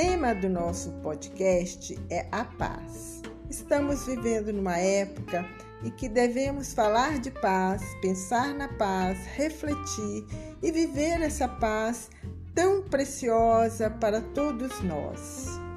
tema do nosso podcast é a paz. Estamos vivendo numa época em que devemos falar de paz, pensar na paz, refletir e viver essa paz tão preciosa para todos nós.